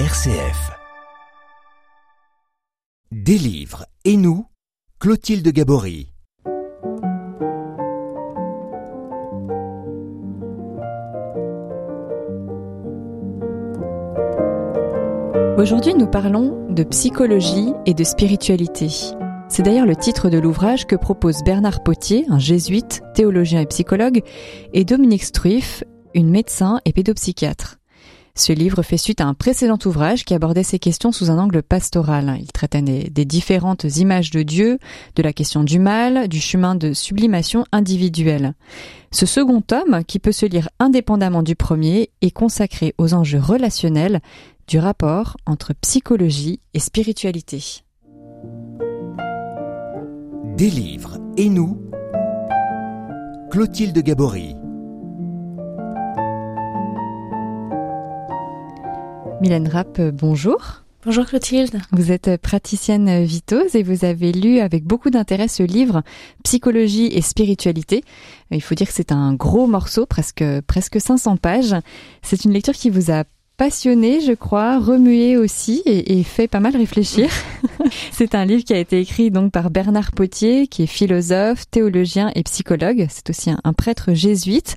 RCF. Des livres et nous, Clotilde Gabory. Aujourd'hui, nous parlons de psychologie et de spiritualité. C'est d'ailleurs le titre de l'ouvrage que proposent Bernard Potier, un jésuite, théologien et psychologue, et Dominique Struif, une médecin et pédopsychiatre. Ce livre fait suite à un précédent ouvrage qui abordait ces questions sous un angle pastoral. Il traitait des différentes images de Dieu, de la question du mal, du chemin de sublimation individuelle. Ce second tome, qui peut se lire indépendamment du premier, est consacré aux enjeux relationnels du rapport entre psychologie et spiritualité. Des livres et nous, Clotilde Gabory. Mylène Rapp, bonjour. Bonjour Clotilde. Vous êtes praticienne vitose et vous avez lu avec beaucoup d'intérêt ce livre Psychologie et spiritualité. Il faut dire que c'est un gros morceau, presque presque 500 pages. C'est une lecture qui vous a passionné, je crois, remué aussi et, fait pas mal réfléchir. c'est un livre qui a été écrit donc par Bernard Potier, qui est philosophe, théologien et psychologue. C'est aussi un, prêtre jésuite.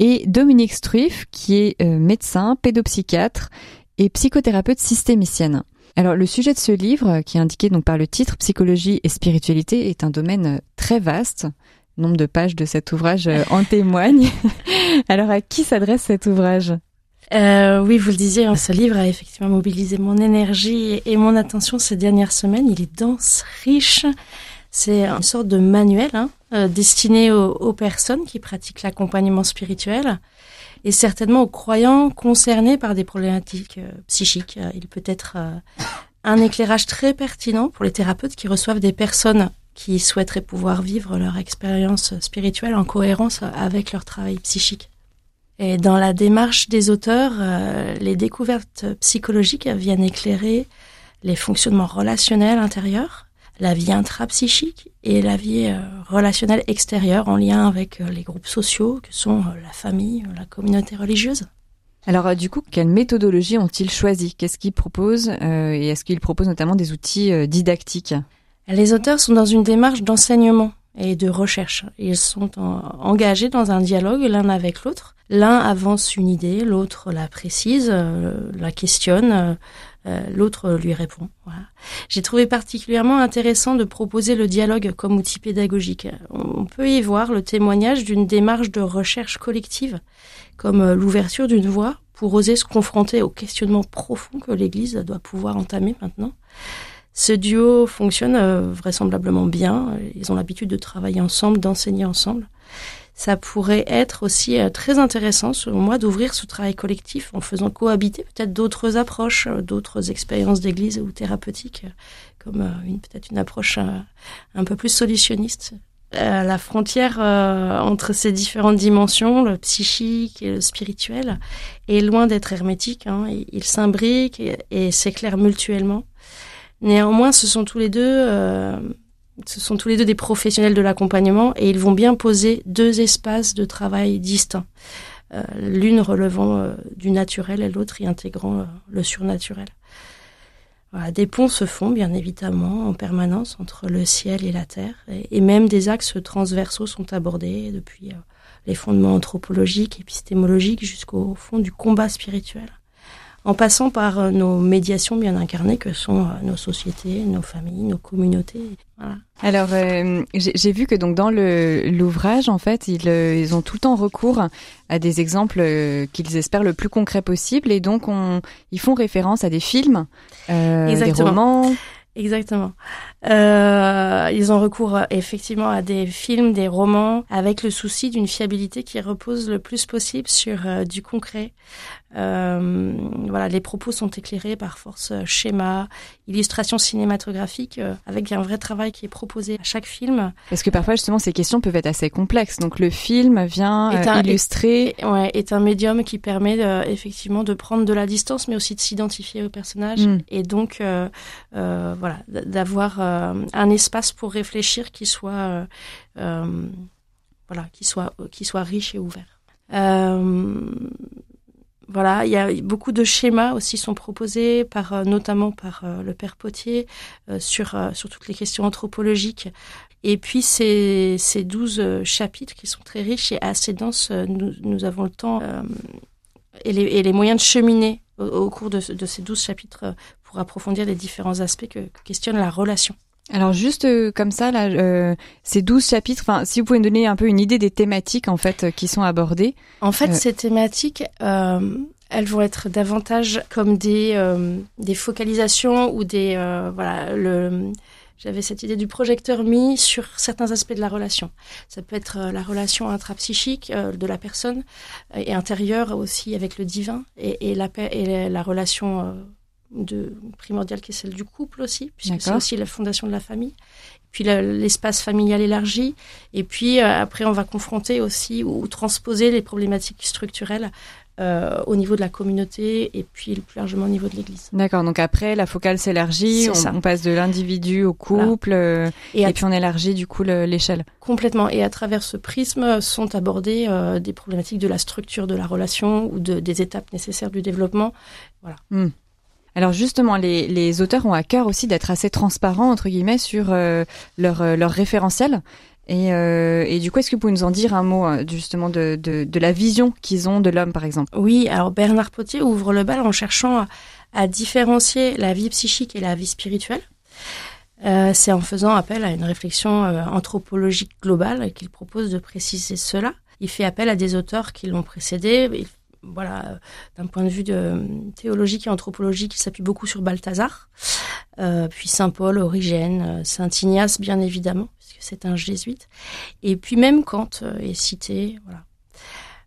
Et Dominique Struif, qui est euh, médecin, pédopsychiatre et psychothérapeute systémicienne. Alors le sujet de ce livre, qui est indiqué donc par le titre Psychologie et spiritualité, est un domaine très vaste. Le nombre de pages de cet ouvrage euh, en témoigne. Alors à qui s'adresse cet ouvrage? Euh, oui, vous le disiez, hein, ce livre a effectivement mobilisé mon énergie et mon attention ces dernières semaines. Il est dense, riche. C'est une sorte de manuel hein, euh, destiné aux, personnes qui pratiquent l'accompagnement spirituel et certainement aux croyants concernés par des problématiques euh, psychiques. Euh, il peut être euh, un éclairage très pertinent pour les thérapeutes qui reçoivent des personnes qui souhaiteraient pouvoir vivre leur expérience spirituelle en cohérence avec leur travail psychique. Et dans la démarche des auteurs, les découvertes psychologiques viennent éclairer les fonctionnements relationnels intérieurs, la vie intrapsychique et la vie euh, relationnelle extérieure en lien avec euh, les groupes sociaux que sont euh, la famille, la communauté religieuse. Alors du coup, quelle méthodologie ont-ils choisi Qu'est-ce qu'ils proposent et est-ce qu'ils proposent notamment des outils didactiques? Les auteurs sont dans une démarche d'enseignement et de recherche. Ils sont engagés dans un dialogue l'un avec l'autre. L'un avance une idée, l'autre la précise, la questionne, euh, l'autre lui répond. J'ai trouvé particulièrement intéressant de proposer le dialogue comme outil pédagogique. On peut y voir le témoignage d'une démarche de recherche collective, comme euh, l'ouverture d'une voie pour oser se confronter au questionnement profond que l'Église doit pouvoir entamer maintenant. Ce duo fonctionne euh, vraisemblablement bien. Ils ont l'habitude de travailler ensemble, d'enseigner ensemble ça pourrait être aussi euh, très intéressant, selon moi, d'ouvrir ce travail collectif en faisant cohabiter peut-être d'autres approches, euh, d'autres expériences d'église ou thérapeutiques, euh, comme une peut-être une approche un peu plus solutionniste. la frontière entre ces différentes dimensions, le psychique et le spirituel, est loin d'être hermétique. Hein. Ils s'imbriquent et, et s'éclairent mutuellement. Néanmoins, ce sont tous les deux ce sont tous les deux des professionnels de l'accompagnement et ils vont bien poser deux espaces de travail distincts, euh, l'une relevant euh, du naturel et l'autre y intégrant euh, le surnaturel. Des ponts se font bien évidemment en permanence entre le ciel et la terre et même des axes transversaux sont abordés depuis les fondements anthropologiques, épistémologiques jusqu'au fond du combat spirituel en passant par euh, nos médiations bien incarnées que sont euh, nos sociétés, nos familles, nos communautés. Voilà. Alors, euh, j'ai vu que donc dans l'ouvrage, en fait, ils, ils, ont tout le temps recours à des exemples qu'ils espèrent le plus concret possible, et donc on, ils font référence à des films, euh, des romans. Exactement. Euh, ils ont recours effectivement à des films, des romans, avec le souci d'une fiabilité qui repose le plus possible sur euh, du concret. Euh, voilà, les propos sont éclairés par force euh, schéma, illustration cinématographique, euh, avec un vrai travail qui est proposé à chaque film. Parce que parfois justement ces questions peuvent être assez complexes. Donc le film vient illustrer. Est, ouais, est un médium qui permet effectivement de prendre de la distance, mais aussi de s'identifier au personnage mm. et donc voilà d'avoir un espace pour réfléchir qui soit voilà qui soit qui soit riche et ouvert. Euh, voilà, il y a beaucoup de schémas aussi sont proposés par euh, notamment par euh, le père Potier sur sur toutes les questions anthropologiques. Et puis ces ces douze chapitres qui sont très riches et assez denses, nous, nous avons le temps et les, et, les, moyens de cheminer au, cours de, de, ces douze chapitres pour approfondir les différents aspects que, que questionne la relation. Alors juste euh, comme ça, là, euh, ces 12 chapitres, enfin, si vous pouvez me donner un peu une idée des thématiques en fait euh, qui sont abordées. En fait, ces thématiques, elles vont être davantage comme des des focalisations ou des voilà le j'avais cette idée du projecteur mis sur certains aspects de la relation. Ça peut être la relation intrapsychique de la personne et intérieure aussi avec le divin et, et la, et la relation de primordiale qui est celle du couple aussi, puisque c'est aussi la fondation de la famille. Puis l'espace familial élargi. Et puis euh, après, on va confronter aussi ou, transposer les problématiques structurelles euh, au niveau de la communauté et puis plus largement au niveau de l'Église. D'accord. Donc après, la focale s'élargit, on, passe de l'individu au couple, euh, et, puis on élargit du coup l'échelle. Complètement. Et à travers ce prisme sont abordées des problématiques de la structure de la relation ou de, des étapes nécessaires du développement. Voilà. Hmm. Alors justement, les, auteurs ont à cœur aussi d'être assez transparents entre guillemets sur euh, leur, euh, leur référentiel. Euh, et, du coup, est-ce que vous pouvez nous en dire un mot justement de, la vision qu'ils ont de l'homme, par exemple? Oui, alors Bernard Potier ouvre le bal en cherchant à, différencier la vie psychique et la vie spirituelle. C'est en faisant appel à une réflexion anthropologique globale qu'il propose de préciser cela. Il fait appel à des auteurs qui l'ont précédé voilà, d'un point de vue de, théologique et anthropologique, il s'appuie beaucoup sur Balthazar, euh, puis Saint Paul, Origène, euh, Saint Ignace, bien évidemment, puisque c'est un jésuite, et puis même Kant euh, est cité, voilà.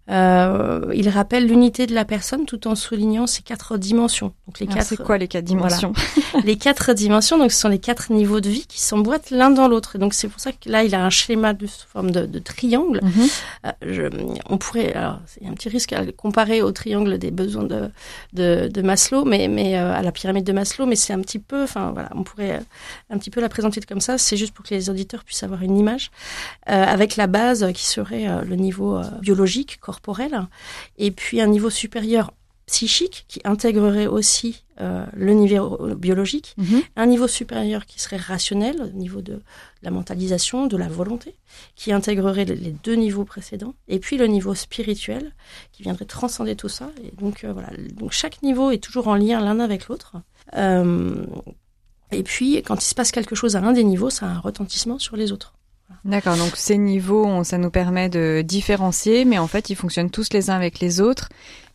Euh, il rappelle l'unité de la personne tout en soulignant ses quatre dimensions. Donc les quatre. C'est quoi les quatre dimensions? Les quatre dimensions, donc ce sont les quatre niveaux de vie qui s'emboîtent l'un dans l'autre. Et donc c'est pour ça que là il a un schéma de forme de, de triangle. Mhm. euh, je, on pourrait, alors il y a un petit risque à le comparer au triangle des besoins de de, de Maslow, mais mais euh, à la pyramide de Maslow, mais c'est un petit peu, enfin voilà, on pourrait un petit peu la présenter comme ça. C'est juste pour que les auditeurs puissent avoir une image euh, avec la base qui serait euh, le niveau biologique corporel, et puis un niveau supérieur psychique qui intégrerait aussi euh, le niveau biologique, mhm. un niveau supérieur qui serait rationnel, au niveau de la mentalisation, de la volonté, qui intégrerait les deux niveaux précédents, et puis le niveau spirituel qui viendrait transcender tout ça. Et donc euh, voilà, donc chaque niveau est toujours en lien l'un avec l'autre. Euh, et puis quand il se passe quelque chose à l'un des niveaux, ça a un retentissement sur les autres. D'accord, donc ces niveaux, ça nous permet de différencier, mais en fait, ils fonctionnent tous les uns avec les autres.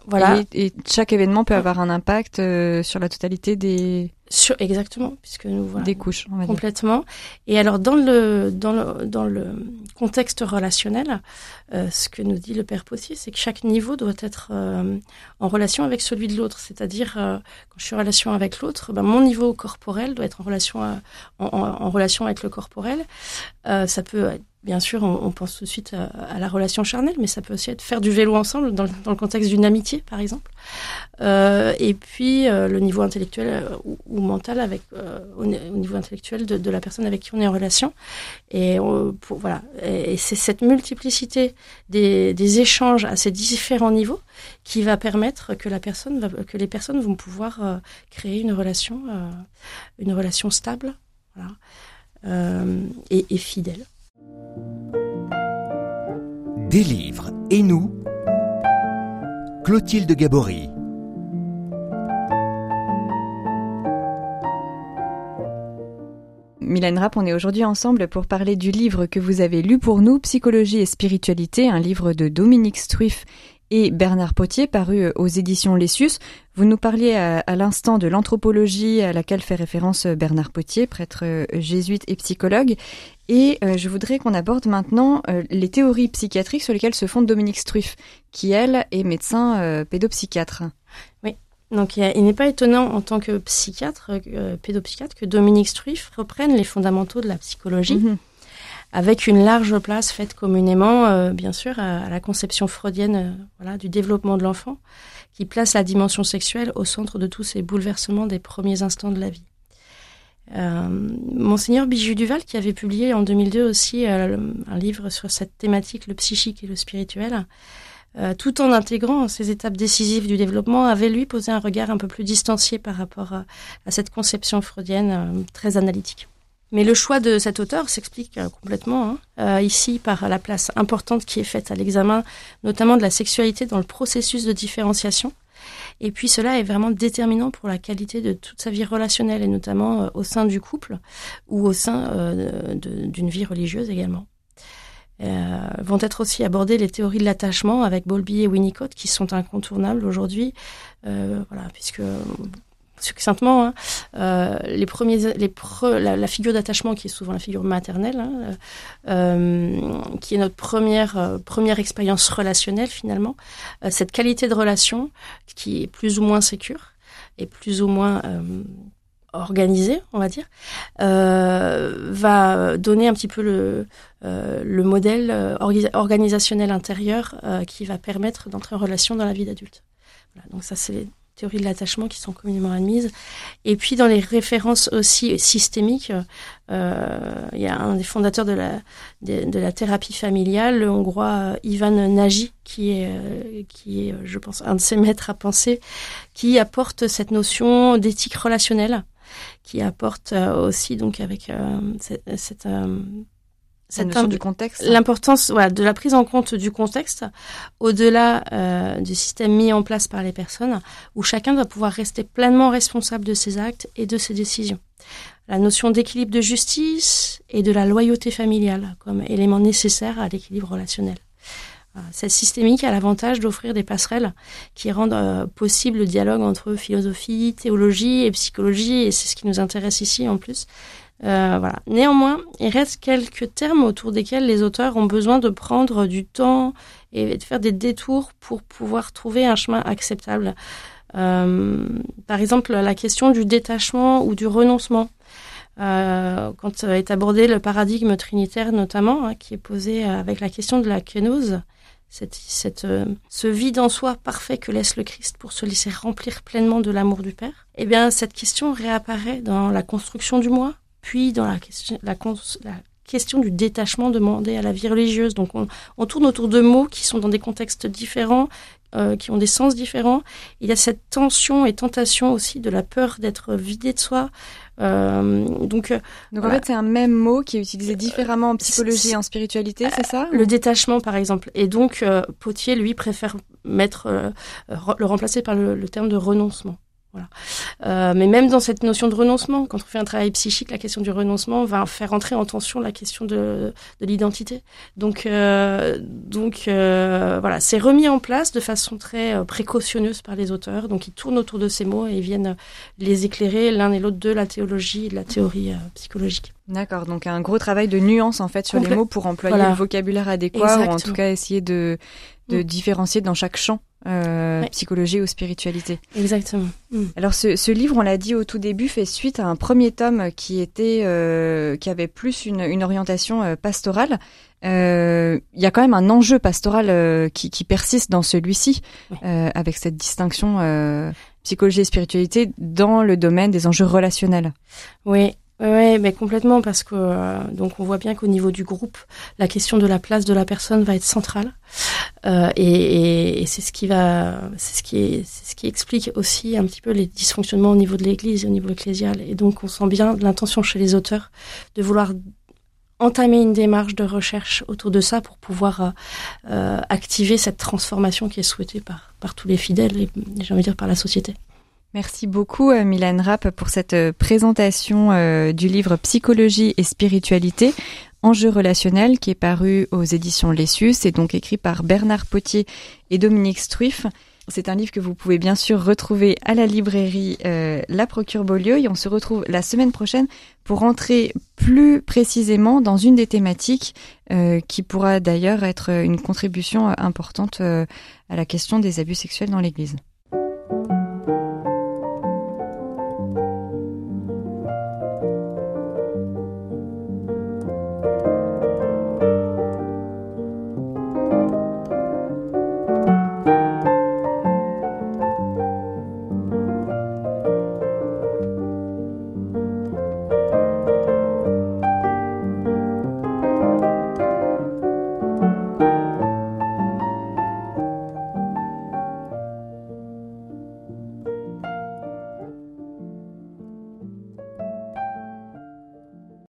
Voilà. Et, chaque événement peut avoir un impact euh, sur la totalité des. Sur, exactement, puisque nous voilà. Des couches, on va complètement. Et alors dans le dans le dans le contexte relationnel, euh, ce que nous dit le père Potier, c'est que chaque niveau doit être euh, en relation avec celui de l'autre. C'est-à-dire quand je suis en relation avec l'autre, ben, mon niveau corporel doit être en relation en, en, relation avec le corporel. ça peut être bien sûr, on, pense tout de suite à, la relation charnelle, mais ça peut aussi être faire du vélo ensemble dans, le contexte d'une amitié, par exemple. Euh, et puis euh, le niveau intellectuel euh, ou, mental avec au, niveau intellectuel de, la personne avec qui on est en relation. Et voilà, et, c'est cette multiplicité des, échanges à ces différents niveaux qui va permettre que la personne, que les personnes vont pouvoir créer une relation, une relation stable, et fidèle. Des livres et nous Clotilde Gabory. Mylène Rapp, on est aujourd'hui ensemble pour parler du livre que vous avez lu pour nous, Psychologie et spiritualité, un livre de Dominique Struif et Bernard Potier, paru euh, aux éditions Lessius. Vous nous parliez à, l'instant de l'anthropologie à laquelle fait référence euh, Bernard Potier, prêtre euh, jésuite et psychologue. Et je voudrais qu'on aborde maintenant les théories psychiatriques sur lesquelles se fonde Dominique Struff, qui, elle, est médecin pédopsychiatre. Oui. Donc il n'est pas étonnant en tant que psychiatre, pédopsychiatre, que Dominique Struff reprenne les fondamentaux de la psychologie. Mhm avec une large place faite communément, euh, bien sûr, à, la conception freudienne euh, voilà, du développement de l'enfant, qui place la dimension sexuelle au centre de tous ces bouleversements des premiers instants de la vie. Euh, Monseigneur Bijou Duval, qui avait publié en 2002 aussi un livre sur cette thématique, le psychique et le spirituel, tout en intégrant ces étapes décisives du développement, avait lui posé un regard un peu plus distancié par rapport à, cette conception freudienne très analytique. Mais le choix de cet auteur s'explique complètement hein, ici par la place importante qui est faite à l'examen, notamment de la sexualité dans le processus de différenciation et puis cela est vraiment déterminant pour la qualité de toute sa vie relationnelle et notamment euh, au sein du couple ou au sein euh, d'une vie religieuse également. Euh, vont être aussi abordées les théories de l'attachement avec Bowlby et Winnicott qui sont incontournables aujourd'hui, euh, voilà, puisque succinctement, hein, euh, les premiers, la, figure d'attachement qui est souvent la figure maternelle, hein, euh, qui est notre première euh, première expérience relationnelle finalement, cette qualité de relation qui est plus ou moins sécure et plus ou moins organisée, on va dire, va donner un petit peu le le modèle organisationnel intérieur qui va permettre d'entrer en relation dans la vie d'adulte. Donc ça c'est théories de l'attachement qui sont communément admises. Et puis dans les références aussi systémiques, euh, il y a un des fondateurs de la, de, la thérapie familiale, le hongrois Ivan Nagy, qui est, euh, qui est, je pense, un de ses maîtres à penser, qui apporte cette notion d'éthique relationnelle, qui apporte euh, aussi donc avec euh, cette, cette du contexte. L'importance voilà, de la prise en compte du contexte, au-delà euh, du système mis en place par les personnes, où chacun doit pouvoir rester pleinement responsable de ses actes et de ses décisions. La notion d'équilibre de justice et de la loyauté familiale comme élément nécessaire à l'équilibre relationnel. Cette systémique a l'avantage d'offrir des passerelles qui rendent euh, possible le dialogue entre philosophie, théologie et psychologie, et c'est ce qui nous intéresse ici en plus, euh, voilà. Néanmoins, il reste quelques termes autour desquels les auteurs ont besoin de prendre du temps et de faire des détours pour pouvoir trouver un chemin acceptable. Euh, par exemple, la question du détachement ou du renoncement. Euh, quand est abordé le paradigme trinitaire notamment, hein, qui est posé avec la question de la kénose, cette, cette, ce vide en soi parfait que laisse le Christ pour se laisser remplir pleinement de l'amour du Père, eh bien cette question réapparaît dans la construction du moi, puis dans la question, la, question du détachement demandé à la vie religieuse. Donc on, on, tourne autour de mots qui sont dans des contextes différents, euh, qui ont des sens différents. Il y a cette tension et tentation aussi de la peur d'être vidé de soi. Euh, donc, euh, donc en fait, c'est un même mot qui est utilisé différemment en psychologie et en spiritualité, c'est ça Le détachement, par exemple. Et donc, Potier, lui, préfère mettre le remplacer par le terme de renoncement. Voilà. Euh, mais même dans cette notion de renoncement, quand on fait un travail psychique, la question du renoncement va faire entrer en tension la question de, de l'identité. Donc, euh, donc euh, voilà, c'est remis en place de façon très précautionneuse par les auteurs. Donc, ils tournent autour de ces mots et ils viennent les éclairer l'un et l'autre de la théologie et de la théorie psychologique. D'accord, donc un gros travail de nuance en fait sur les mots pour employer le vocabulaire adéquat ou en tout cas essayer de, de mm. différencier dans chaque champ euh, psychologie ou spiritualité. Exactement. Mm. Alors ce, ce, livre, on l'a dit au tout début, fait suite à un premier tome qui était euh, qui avait plus une, une orientation euh, pastorale. Il y a quand même un enjeu pastoral qui, qui, persiste dans celui-ci, avec cette distinction psychologie et spiritualité dans le domaine des enjeux relationnels. Oui, oui, mais complètement parce que euh, donc on voit bien qu'au niveau du groupe, la question de la place de la personne va être centrale euh, et, c'est ce qui va, c'est ce qui explique aussi un petit peu les dysfonctionnements au niveau de l'Église et au niveau ecclésial. Et donc on sent bien l'intention chez les auteurs de vouloir entamer une démarche de recherche autour de ça pour pouvoir euh, euh activer cette transformation qui est souhaitée par par tous les fidèles et j'ai envie de dire par la société. Merci beaucoup Milan Rapp pour cette présentation du livre Psychologie et spiritualité, enjeux relationnels qui est paru aux éditions Lessius et donc écrit par Bernard Potier et Dominique Struif. C'est un livre que vous pouvez bien sûr retrouver à la librairie La Procure Beaulieu et on se retrouve la semaine prochaine pour entrer plus précisément dans une des thématiques qui pourra d'ailleurs être une contribution importante à la question des abus sexuels dans l'Église.